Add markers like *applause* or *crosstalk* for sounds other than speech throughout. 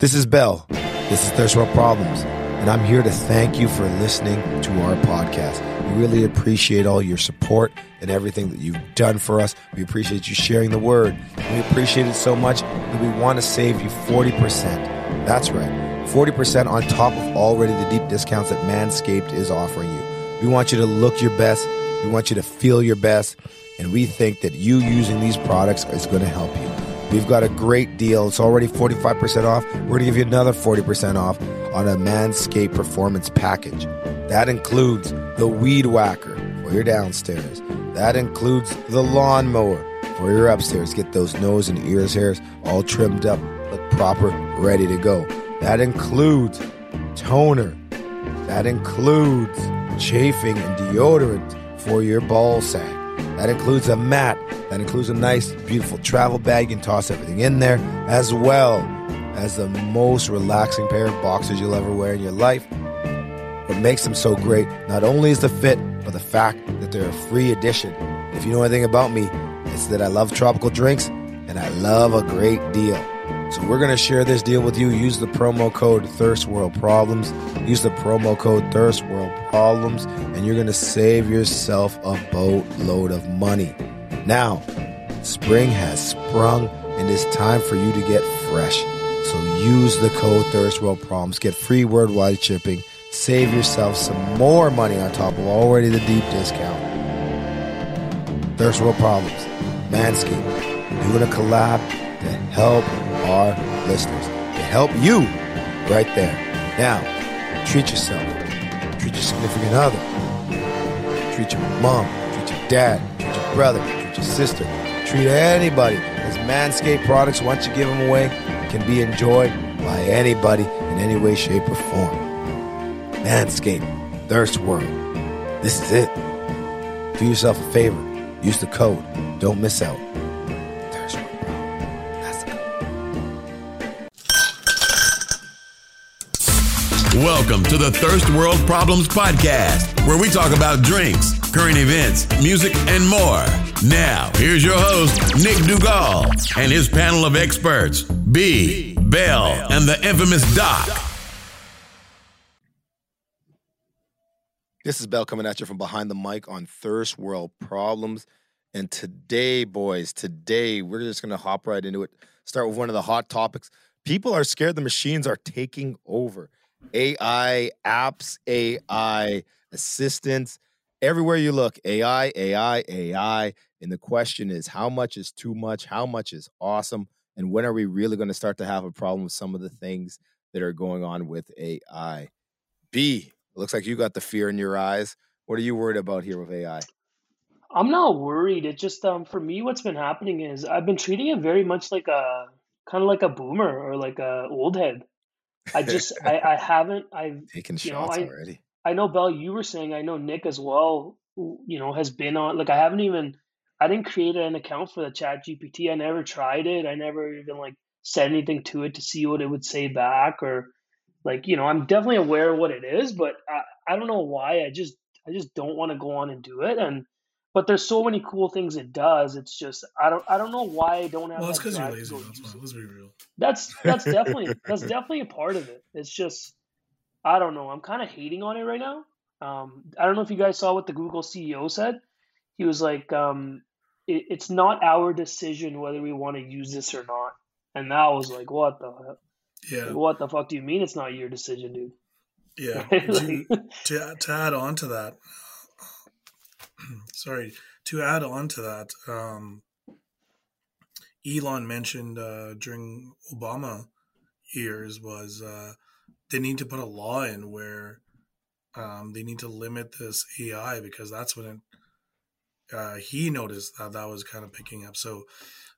This is Bell. This is Thirst World Problems. And I'm here to thank you for listening to our podcast. We really appreciate all your support and everything that you've done for us. We appreciate you sharing the word. We appreciate it so much that we want to save you 40%. That's right, 40% on top of already the deep discounts that Manscaped is offering you. We want you to look your best. We want you to feel your best. And we think that you using these products is going to help you. We've got a great deal. It's already 45% off. We're going to give you another 40% off on a Manscaped Performance Package. That includes the Weed Whacker for your downstairs. That includes the lawnmower for your upstairs. Get those nose and ears hairs all trimmed up, look proper, ready to go. That includes toner. That includes chafing and deodorant for your ball sack. That includes a mat. That includes a nice, beautiful travel bag. You can toss everything in there, as well as the most relaxing pair of boxers you'll ever wear in your life. What makes them so great, not only is the fit, but the fact that they're a free addition. If you know anything about me, it's that I love tropical drinks and I love a great deal. So we're going to share this deal with you. Use the promo code Thirst World Problems. Use the promo code Thirst World Problems, and you're going to save yourself a boatload of money. Now, spring has sprung, and it's time for you to get fresh. So use the code Thirst World Problems. Get free worldwide shipping. Save yourself some more money on top of already the deep discount. Thirst World Problems. Manscaped. Doing a collab to help our listeners. To help you right there. Now, treat yourself. Treat your significant other. Treat your mom. Treat your dad. Treat your brother. Your sister. Treat anybody. as Manscaped products, once you give them away, can be enjoyed by anybody in any way, shape, or form. Manscaped. Thirst World. This is it. Do yourself a favor. Use the code. Don't miss out. Thirst World. Welcome to the Thirst World Problems Podcast, where we talk about drinks, current events, music, and more. Now, here's your host, Nick Dugal, and his panel of experts, B, Bell, and the infamous Doc. This is Bell coming at you from behind the mic on Thirst World Problems. And today, boys, today we're just going to hop right into it. Start with one of the hot topics. People are scared the machines are taking over. AI, apps, AI, assistants, everywhere you look, AI, AI, AI. And the question is how much is too much? How much is awesome? And when are we really going to start to have a problem with some of the things that are going on with AI? B, it looks like you got the fear in your eyes. What are you worried about here with AI? I'm not worried. It just um for me what's been happening is I've been treating it very much like a kind of like a boomer or like a old head. I just *laughs* I, I haven't I've Taking you know shots I already. I know Bell you were saying I know Nick as well you know has been on like I haven't even I didn't create an account for the chat GPT. I never tried it. I never even like said anything to it to see what it would say back or like you know I'm definitely aware of what it is, but I, I don't know why I just I just don't want to go on and do it and but there's so many cool things it does. It's just I don't I don't know why I don't have. Well, it's because you're lazy. That's it. Let's be real. That's that's *laughs* definitely that's definitely a part of it. It's just I don't know. I'm kind of hating on it right now. Um, I don't know if you guys saw what the Google CEO said. He was like, um, it, "It's not our decision whether we want to use this or not." And that was like, "What the Yeah, what the fuck do you mean it's not your decision, dude?" yeah. *laughs* Like- to, to to add on to that, *clears throat* sorry. To add on to that, um, Elon mentioned uh, during Obama years was uh, they need to put a law in where um, they need to limit this AI because that's when it, uh, he noticed that that was kind of picking up. So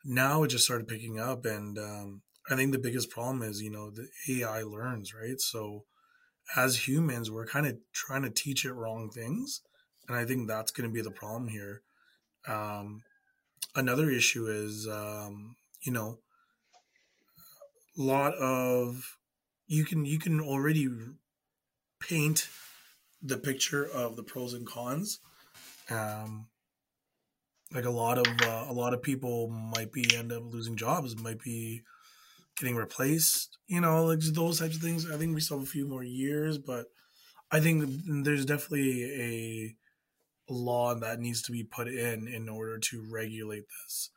now it just started picking up, and um, I think the biggest problem is you know the AI learns right. So as humans, we're kind of trying to teach it wrong things, and I think that's going to be the problem here. Um, another issue is um, you know a lot of you can you can already paint the picture of the pros and cons um like a lot of uh, a lot of people might be end up losing jobs might be getting replaced. You know, like those types of things. I think we still have a few more years, but I think there's definitely a law that needs to be put in in order to regulate this.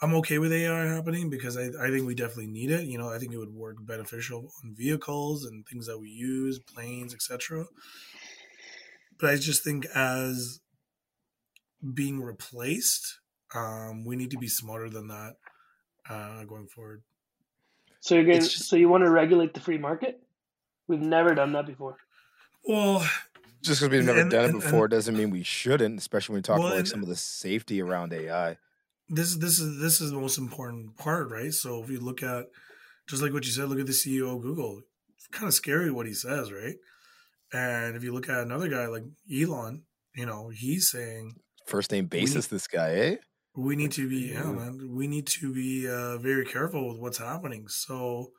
I'm okay with AI happening because I, I think we definitely need it. You know, I think it would work beneficial on vehicles and things that we use, planes, etc. But I just think as being replaced, um, we need to be smarter than that uh, going forward. So you're going. Just, so you want to regulate the free market? We've never done that before. Well, just because we've never and, done it before and, doesn't mean we shouldn't, especially when we talk well, about like some of the safety around AI this this is this is the most important part, right? So if you look at just like what you said, look at the CEO of Google. It's kind of scary what he says, right? And if you look at another guy like Elon, you know, he's saying first name basis. Need, this guy, eh? We need to be, yeah, man. We need to be uh, very careful with what's happening. So,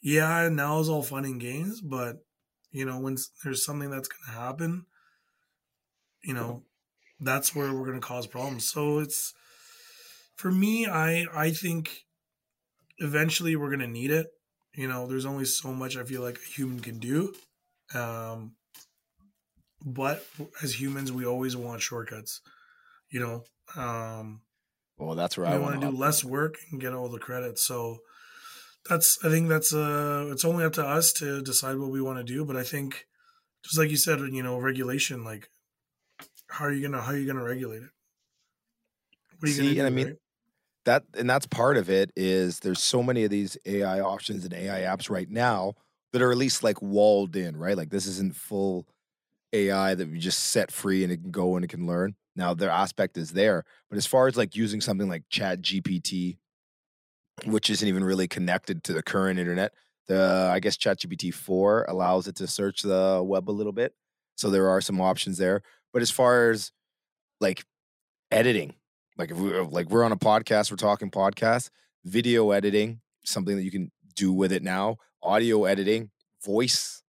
yeah, now is all fun and games, but you know, when there's something that's going to happen, you know, that's where we're going to cause problems. So it's for me, I I think eventually we're gonna need it. You know, there's only so much I feel like a human can do. Um, but as humans, we always want shortcuts. You know, um, well, that's where I want to do less work and get all the credit. So that's I think that's uh it's only up to us to decide what we want to do. But I think just like you said, you know, regulation, like how are you gonna how are you gonna regulate it? What are you See, gonna do, I mean, right? That and that's part of it is there's so many of these AI options and AI apps right now that are at least like walled in, right? Like this isn't full AI that we just set free and it can go and it can learn. Now their aspect is there, but as far as like using something like Chat GPT, which isn't even really connected to the current internet, the I guess Chat GPT four allows it to search the web a little bit, so there are some options there. But as far as like editing, like if we uh, like we're on a podcast, we're talking podcast, video editing, something that you can do with it now, audio editing, voice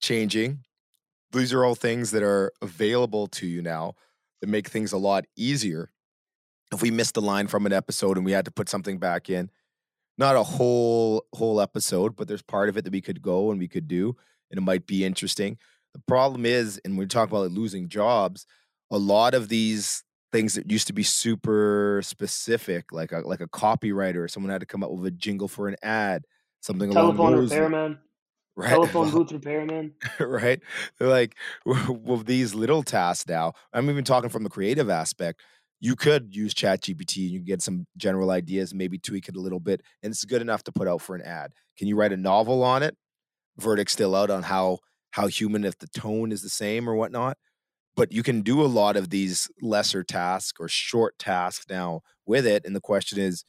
changing. These are all things that are available to you now that make things a lot easier. If we missed a line from an episode and we had to put something back in, not a whole whole episode, but there's part of it that we could go and we could do, and it might be interesting. The problem is, and we talk about losing jobs, a lot of these things that used to be super specific, like a like a copywriter, someone had to come up with a jingle for an ad, something like that. telephone repairman, *laughs* right? Telephone booth repairman, *laughs* right? Like with these little tasks now. I'm even talking from the creative aspect. You could use Chat GPT and you get some general ideas, maybe tweak it a little bit, and it's good enough to put out for an ad. Can you write a novel on it? Verdict still out on how how human if the tone is the same or whatnot but you can do a lot of these lesser tasks or short tasks now with it and the question is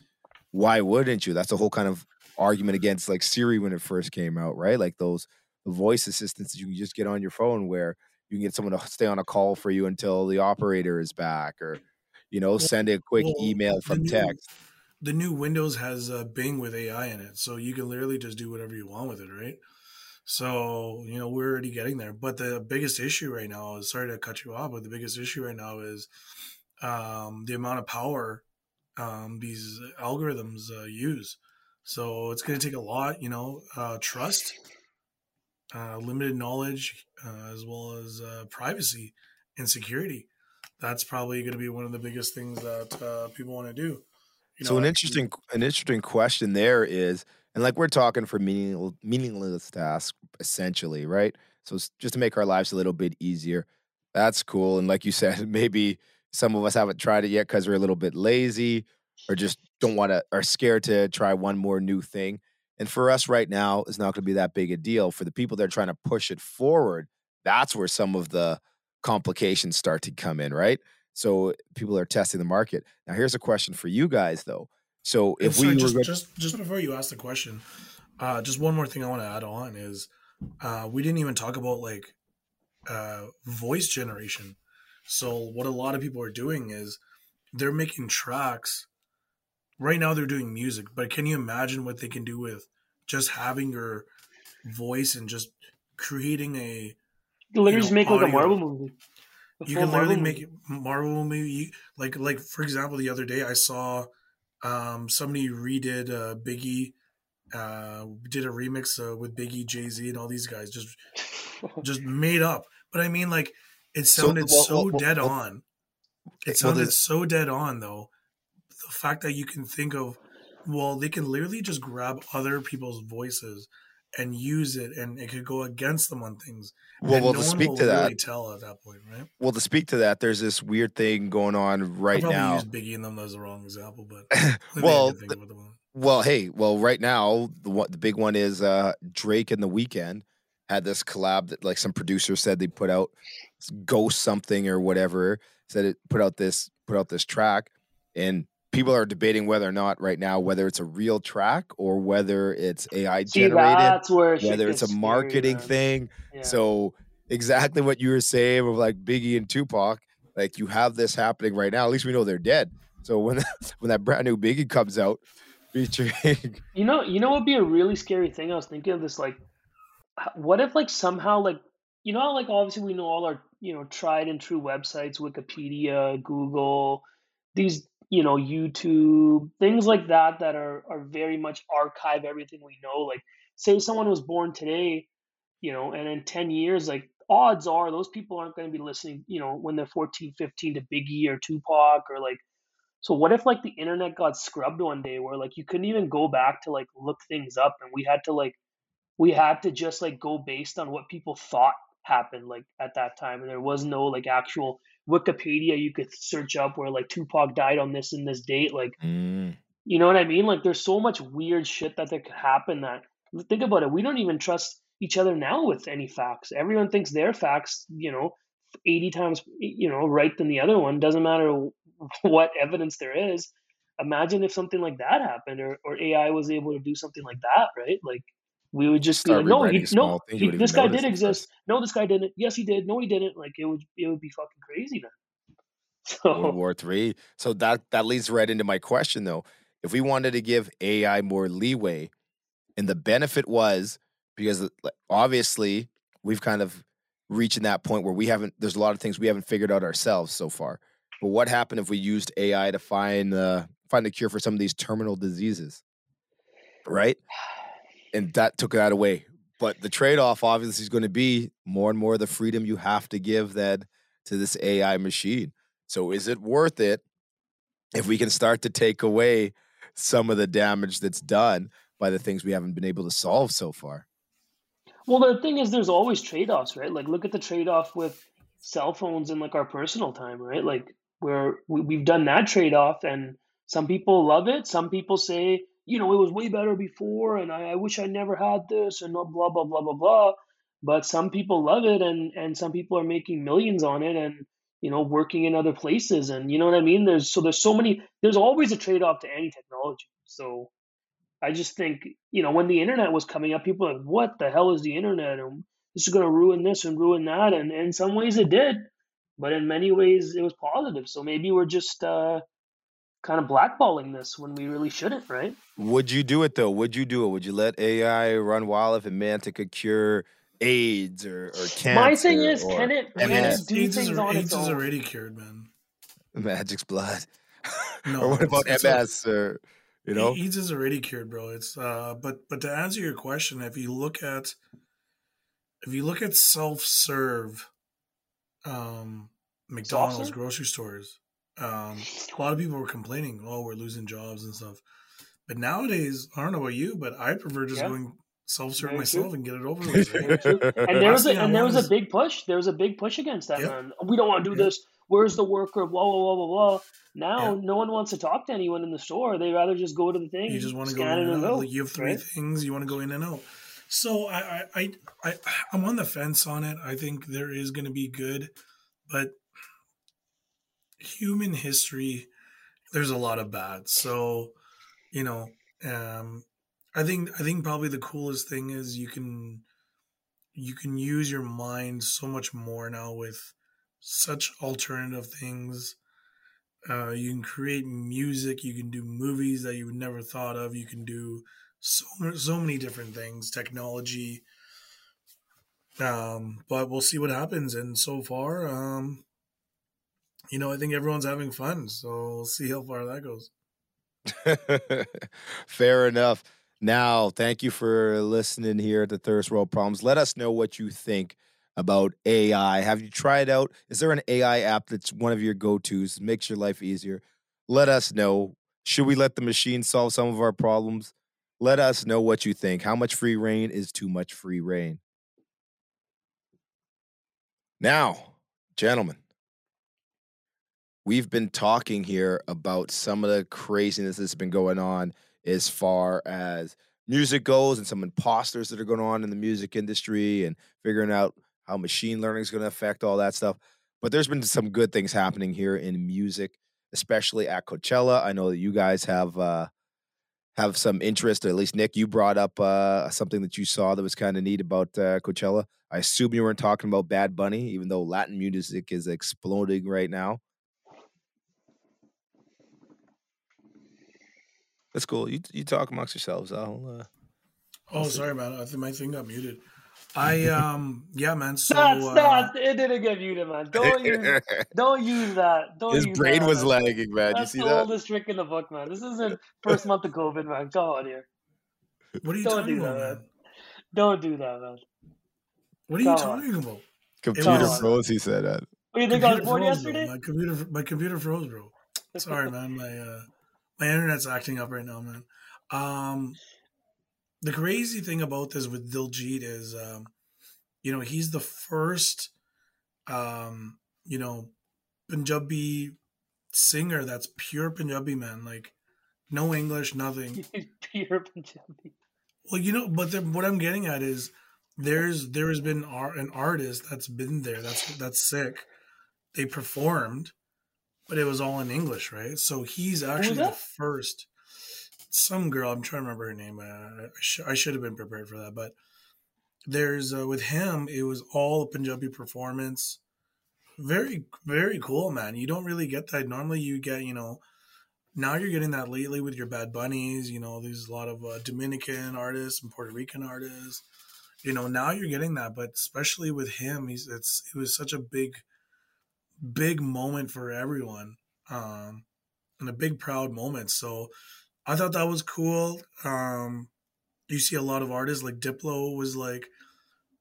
why wouldn't you? That's a whole kind of argument against like siri when it first came out right? Like those voice assistants that you can just get on your phone where you can get someone to stay on a call for you until the operator is back or you know send a quick well, email from the new, text. the new windows has uh, bing with ai in it so you can literally just do whatever you want with it right so, you know, we're already getting there. But the biggest issue right now is sorry to cut you off, but the biggest issue right now is um, the amount of power um, these algorithms uh, use. So it's going to take a lot, you know, uh, trust, uh, limited knowledge, uh, as well as uh, privacy and security. That's probably going to be one of the biggest things that uh, people want to do. You know, so an interesting, an interesting question there is and like we're talking for meaningless, meaningless tasks, essentially, right? So just to make our lives a little bit easier. That's cool. And like you said, *laughs* maybe some of us haven't tried it yet because we're a little bit lazy or just don't want to, are scared to try one more new thing. And for us right now, it's not going to be that big a deal. For the people that are trying to push it forward, that's where some of the complications start to come in, right? So people are testing the market. Now, here's a question for you guys, though. So if sorry, we just, just just before you ask the question, uh, just one more thing I want to add on is uh, we didn't even talk about like uh, voice generation. So what a lot of people are doing is they're making tracks. Right now they're doing music, but can you imagine what they can do with just having your voice and just creating a literally you know, just make audio. like a Marvel movie. A you can literally Marvel make it Marvel movie. Like like for example, the other day I saw Um, somebody redid uh, Biggie, uh, did a remix uh, with Biggie, Jay Z, and all these guys just just *laughs* made up. But I mean, like it sounded so, well, well, well, dead on. It sounded so dead on, though. The fact that you can think of, well, they can literally just grab other people's voices and use it, and it could go against them on things. Well, well, no to speak to really that, tell at that point, right? Well, to speak to that, there's this weird thing going on right I now. Used Biggie and them as the wrong example, but *laughs* well, the, well, hey, well, right now the one, the big one is uh, Drake and the Weeknd had this collab that like some producer said they put out ghost something or whatever said it put out this put out this track and people are debating whether or not right now whether it's a real track or whether it's AI See, generated, that's where whether it's a marketing scary, thing. Yeah. So exactly what you were saying of like Biggie and Tupac, like you have this happening right now. At least we know they're dead. So *laughs* when when that brand new Biggie comes out, *laughs* featuring you know, you know, what would be a really scary thing. I was thinking of this, like, what if like somehow like you know, like obviously we know all our you know tried and true websites, Wikipedia, Google, these you know YouTube, things like that that are are very much archive everything we know. Like, say someone was born today, you know, and in ten years, like odds are those people aren't going to be listening, you know, when they're 14, 15 to Biggie or Tupac or like. So what if like the internet got scrubbed one day where like you couldn't even go back to like look things up and we had to like we had to just like go based on what people thought happened like at that time and there was no like actual wikipedia you could search up where like tupac died on this and this date like mm. you know what i mean? Like there's so much weird shit that, that could happen that think about it we don't even trust each other now with any facts. Everyone thinks their facts you know 80 times you know right than the other one doesn't matter *laughs* what evidence there is. Imagine if something like that happened or, or ai was able to do something like that right? Like we would just Start be like, no, he, no, he, this guy did exist. No, this guy didn't. Yes, he did. No, he didn't. Like it would, it would be fucking crazy then. *laughs* World So War Three. So that that leads right into my question though. If we wanted to give AI more leeway, and the benefit was because obviously we've kind of reaching that point where we haven't. There's a lot of things we haven't figured out ourselves so far. But what happened if we used AI to find uh, find a cure for some of these terminal diseases? Right, and that took that away. But the trade off obviously is going to be more and more of the freedom you have to give that to this AI machine. So is it worth it if we can start to take away some of the damage that's done by the things we haven't been able to solve so far? Well, the thing is, there's always trade offs, right? Like, look at the trade off with cell phones and like our personal time, right? Like, where we, we've done that trade off, and some people love it. Some people say, you know, it was way better before, and I, I wish I never had this, and blah blah blah blah blah. But some people love it, and and some people are making millions on it, and you know, working in other places, and you know what I mean. There's so there's so many. There's always a trade off to any technology. So I just think, you know, when the internet was coming up, people like, what the hell is the internet? And this is going to ruin this and ruin that. And, and in some ways it did, but in many ways it was positive. So maybe we're just uh, kind of blackballing this when we really shouldn't, right? Would you do it though? Would you do it? Would you let AI run wild if it meant it could cure AIDS or, or cancer? My thing is, or can it, can MS? it do AIDS, things is, on AIDS its is already cured, man. *laughs* Magic's blood. *laughs* No, or what it's- about it's MS? or you know? AIDS is already cured, bro. It's uh, but but to answer your question, if you look at if you look at self serve, um, McDonald's, Self-serve? grocery stores, um, a lot of people were complaining, oh, we're losing jobs and stuff. But nowadays, I don't know about you, but I prefer just Yeah. going self serve myself true. and get it over with. *laughs* right? And there was a and there was a big push. There was a big push against that, Yep. man. We don't want to do Yep. this. Where's the worker? Blah blah blah blah blah. Now Yep. no one wants to talk to anyone in the store. They rather just go to the thing. you just want to go in and out. Like you have three right? things you want to go in and out. So I, I, I, I, I'm on the fence on it. I think there is going to be good, but human history, there's a lot of bad. So, you know, um, I think I think probably the coolest thing is you can you can use your mind so much more now with such alternative things. Uh, you can create music. You can do movies that you would never thought of. You can do so so many different things. Technology. Um, but we'll see what happens. And so far, um, you know, I think everyone's having fun. So we'll see how far that goes. *laughs* Fair enough. Now, thank you for listening here to the Thirst World Problems. Let us know what you think about AI. Have you tried out? Is there an AI app that's one of your go tos? Makes your life easier. Let us know. Should we let the machine solve some of our problems? Let us know what you think. How much free reign is too much free reign? Now, gentlemen, we've been talking here about some of the craziness that's been going on as far as music goes and some imposters that are going on in the music industry and figuring out how machine learning is going to affect all that stuff. But there's been some good things happening here in music, especially at Coachella. I know that you guys have uh, have some interest. At least Nick, you brought up uh, something that you saw that was kind of neat about uh, Coachella. I assume you weren't talking about Bad Bunny, even though Latin music is exploding right now. That's cool. You you talk amongst yourselves. I'll. Uh, oh, sorry, man. I think my thing got muted. I um yeah, man. So That's uh, not. It didn't get muted, man. Don't use. *laughs* don't use that. Don't His use brain that, was man. lagging, man. That's you see the that? oldest trick in the book, man. This isn't first month of COVID, man. Come on here. what are you Don't talking do about, that, man? man. Don't do that, man. What are you Come on. talking about? Computer froze. He said that. What do you think I was born froze, bro. yesterday? My computer, my computer froze, bro. *laughs* Sorry, man. My uh, my internet's acting up right now, man. Um, the crazy thing about this with Diljit is, um, you know, he's the first, um, you know, Punjabi singer that's pure Punjabi, man. Like, no English, nothing. *laughs* Pure Punjabi. Well, you know, but the, what I'm getting at is there's there has been an artist that's been there. That's that's sick. They performed, but it was all in English, right? So he's actually the first. Some girl, I'm trying to remember her name. Uh, I, sh- I should have been prepared for that, but there's uh, with him, it was all a Punjabi performance. Very, very cool, man. You don't really get that. Normally, you get, you know, now you're getting that lately with your Bad Bunnies. You know, there's a lot of uh, Dominican artists and Puerto Rican artists. You know, now you're getting that, but especially with him, he's it's it was such a big, big moment for everyone, um, and a big proud moment. So I thought that was cool. Um, you see a lot of artists like Diplo was like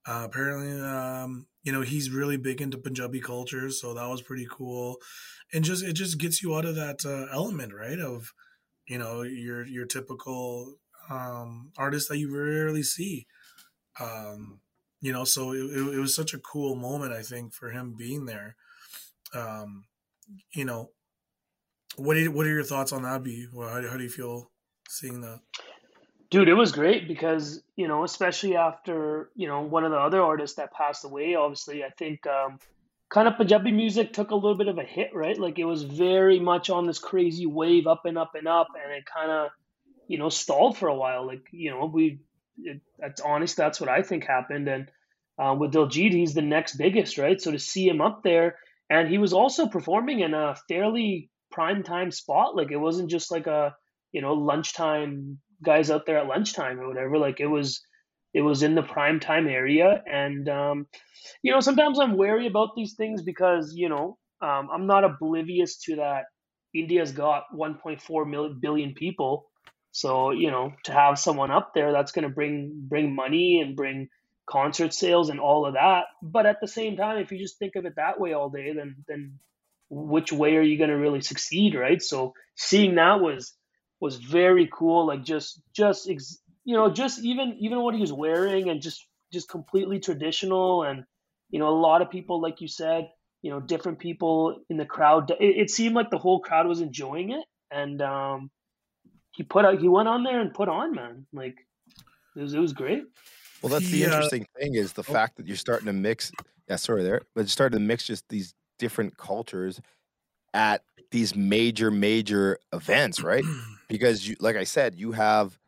uh, apparently um, you know he's really big into Punjabi culture, so that was pretty cool, and just it just gets you out of that uh, element, right? Of you know your your typical um, artist that you rarely see. Um, you know, so it, it, it was such a cool moment, I think, for him being there. Um, you know, what what are your thoughts on that? B how, how do you feel seeing that? Dude, it was great because, you know, especially after, you know, one of the other artists that passed away, obviously, I think um, kind of Punjabi music took a little bit of a hit, right? Like it was very much on this crazy wave up and up and up, and it kind of, you know, stalled for a while. Like, you know, we, that's honest, that's what I think happened. And uh, with Diljit, he's the next biggest, right? So to see him up there, and he was also performing in a fairly prime time spot. Like it wasn't just like a, you know, lunchtime guys out there at lunchtime or whatever. Like it was, it was in the prime time area, and um, you know, sometimes I'm wary about these things because you know um, I'm not oblivious to that. India's got 1.4 million billion people, so you know to have someone up there that's going to bring bring money and bring concert sales and all of that. But at the same time, if you just think of it that way all day, then then which way are you going to really succeed, right? So seeing that was was very cool. Like just just ex- you know just even even what he was wearing and just just completely traditional and you know a lot of people like you said you know different people in the crowd it, it seemed like the whole crowd was enjoying it and um he put out he went on there and put on man like it was it was great Well, that's the He, uh, interesting thing is the oh. fact that you're starting to mix. Yeah, sorry there, but you're starting to mix just these different cultures at these major, major events, right? *clears throat* Because you, like I said, you have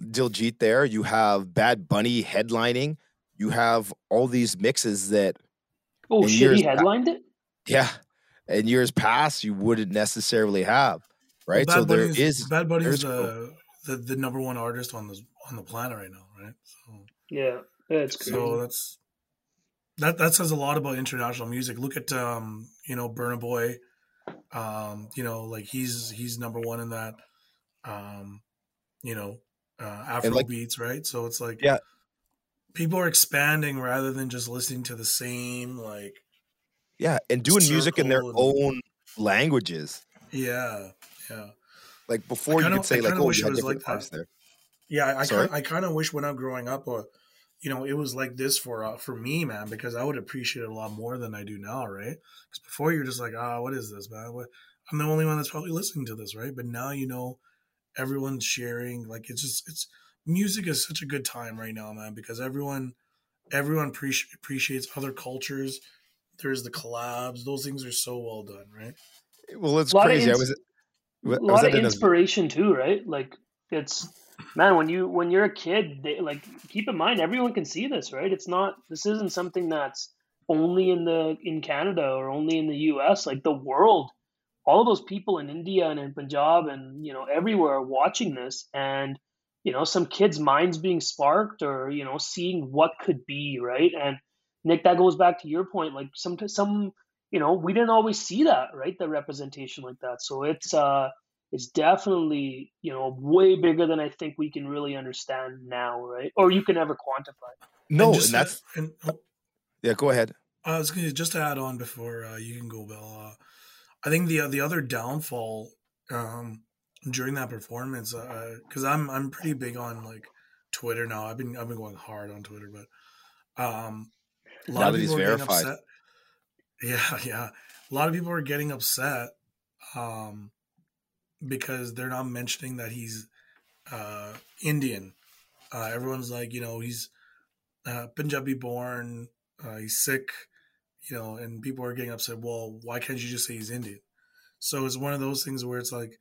Diljit there, you have Bad Bunny headlining, you have all these mixes that, oh shit he headlined it yeah, in years past you wouldn't necessarily have, right? Well, so there Bunny's- is Bad Bunny's there's the, the the number one artist on the on the planet right now, right? So, yeah that's crazy so that's that that says a lot about international music. Look at um, you know, Burna Boy. Um, you know, like he's he's number one in that. um, you know, uh, Afro like- beats, right? So it's like, Yeah. people are expanding rather than just listening to the same, like, Yeah, and doing music in their and- own languages. yeah, yeah. Like before, you kinda- could say I like, "Oh, wish you it had was different like that. parts there." Yeah, I, I kind of wish when I'm growing up, uh, you know, it was like this for uh, for me, man, because I would appreciate it a lot more than I do now, right? Because before you're just like, ah, what is this, man? What? I'm the only one that's probably listening to this, right? But now you know, everyone's sharing. Like it's just it's music is such a good time right now, man, because everyone everyone appreci- appreciates other cultures. There's the collabs; those things are so well done, right? Well, it's A lot of crazy. I was, a I was lot of at an ev- inspiration too, right? Like it's man, when you when you're a kid, they, like keep in mind everyone can see this, right? It's not this isn't something that's only in the in Canada or only in the US. Like the world, all of those people in India and in Punjab and you know everywhere are watching this, and you know some kids' minds being sparked or you know seeing what could be, right? And Nick, that goes back to your point. Like some some you know we didn't always see that, right? The representation like that. So it's uh it's definitely you know way bigger than I think we can really understand now, right? Or you can ever quantify. no, and, and, that's and oh, yeah. Go ahead. I was going to just add on before uh, you can go, Bill. Uh, I think the the other downfall um, during that performance, because I'm I'm pretty big on like Twitter now. I've been I've been going hard on Twitter, but um, a lot Now of that he's people are getting verified. upset. *laughs* Yeah, yeah. A lot of people are getting upset um, because they're not mentioning that he's uh, Indian. Uh, everyone's like, you know, he's uh, Punjabi born. Uh, he's sick, you know, and people are getting upset. Well, why can't you just say he's Indian? So it's one of those things where it's like,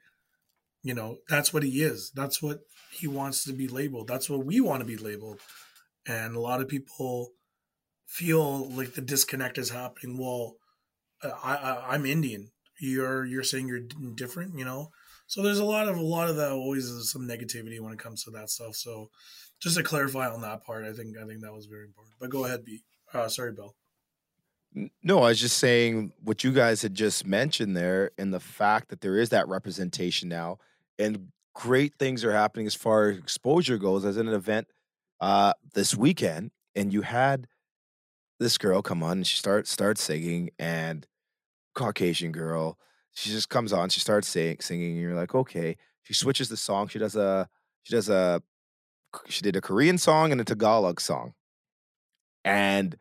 you know, that's what he is. That's what he wants to be labeled. That's what we want to be labeled. And a lot of people feel like the disconnect is happening. Well, uh, I, I I'm Indian. You're you're saying you're different, you know. So there's a lot of a lot of that always is some negativity when it comes to that stuff. So just to clarify on that part, I think I think that was very important. But go ahead, B. Uh, sorry, Bill. No, I was just saying what you guys had just mentioned there, and the fact that there is that representation now, and great things are happening as far as exposure goes. As in an event uh, this weekend, and you had this girl come on, and she start starts singing, and Caucasian girl, she just comes on, she starts sing, singing, and you're like, okay. She switches the song. She does a she does a she did a Korean song and a Tagalog song, and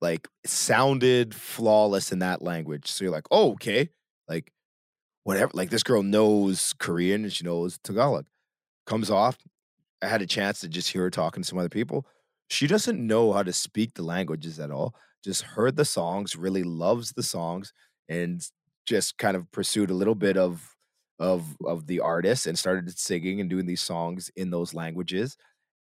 like sounded flawless in that language. So you're like, oh, okay, like whatever. Like this girl knows Korean and she knows Tagalog. Comes off. I had a chance to just hear her talking to some other people. She doesn't know how to speak the languages at all. Just heard the songs, really loves the songs, and just kind of pursued a little bit of of of the artist and started singing and doing these songs in those languages.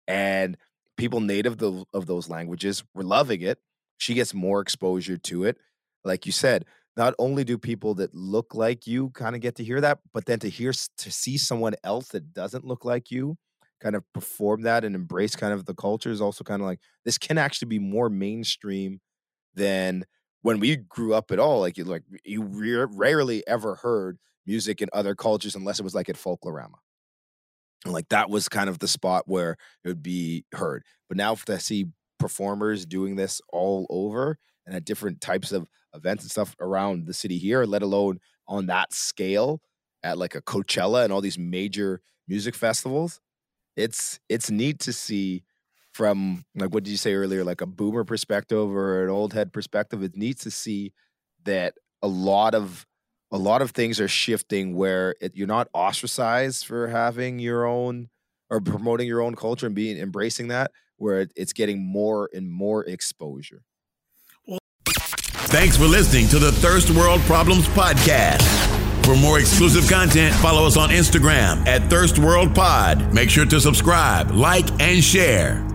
And people native tho- of those languages were loving it she gets more exposure to it. Like you said, not only do people that look like you kind of get to hear that, but then to hear to see someone else that doesn't look like you kind of perform that and embrace kind of the culture is also kind of like this can actually be more mainstream than when we grew up at all. Like you like you re- rarely ever heard music in other cultures unless it was like at Folklorama. And like that was kind of the spot where it would be heard. But now to see performers doing this all over and at different types of events and stuff around the city here, let alone on that scale at like a Coachella and all these major music festivals. It's it's neat to see from like what did you say earlier, like a boomer perspective or an old head perspective. It's neat to see that a lot of a lot of things are shifting where it, you're not ostracized for having your own or promoting your own culture and being embracing that where it- it's getting more and more exposure Thanks for listening to the Thirst World Problems Podcast. For more exclusive content, follow us on Instagram at Thirst World Pod. Make sure to subscribe, like, and share.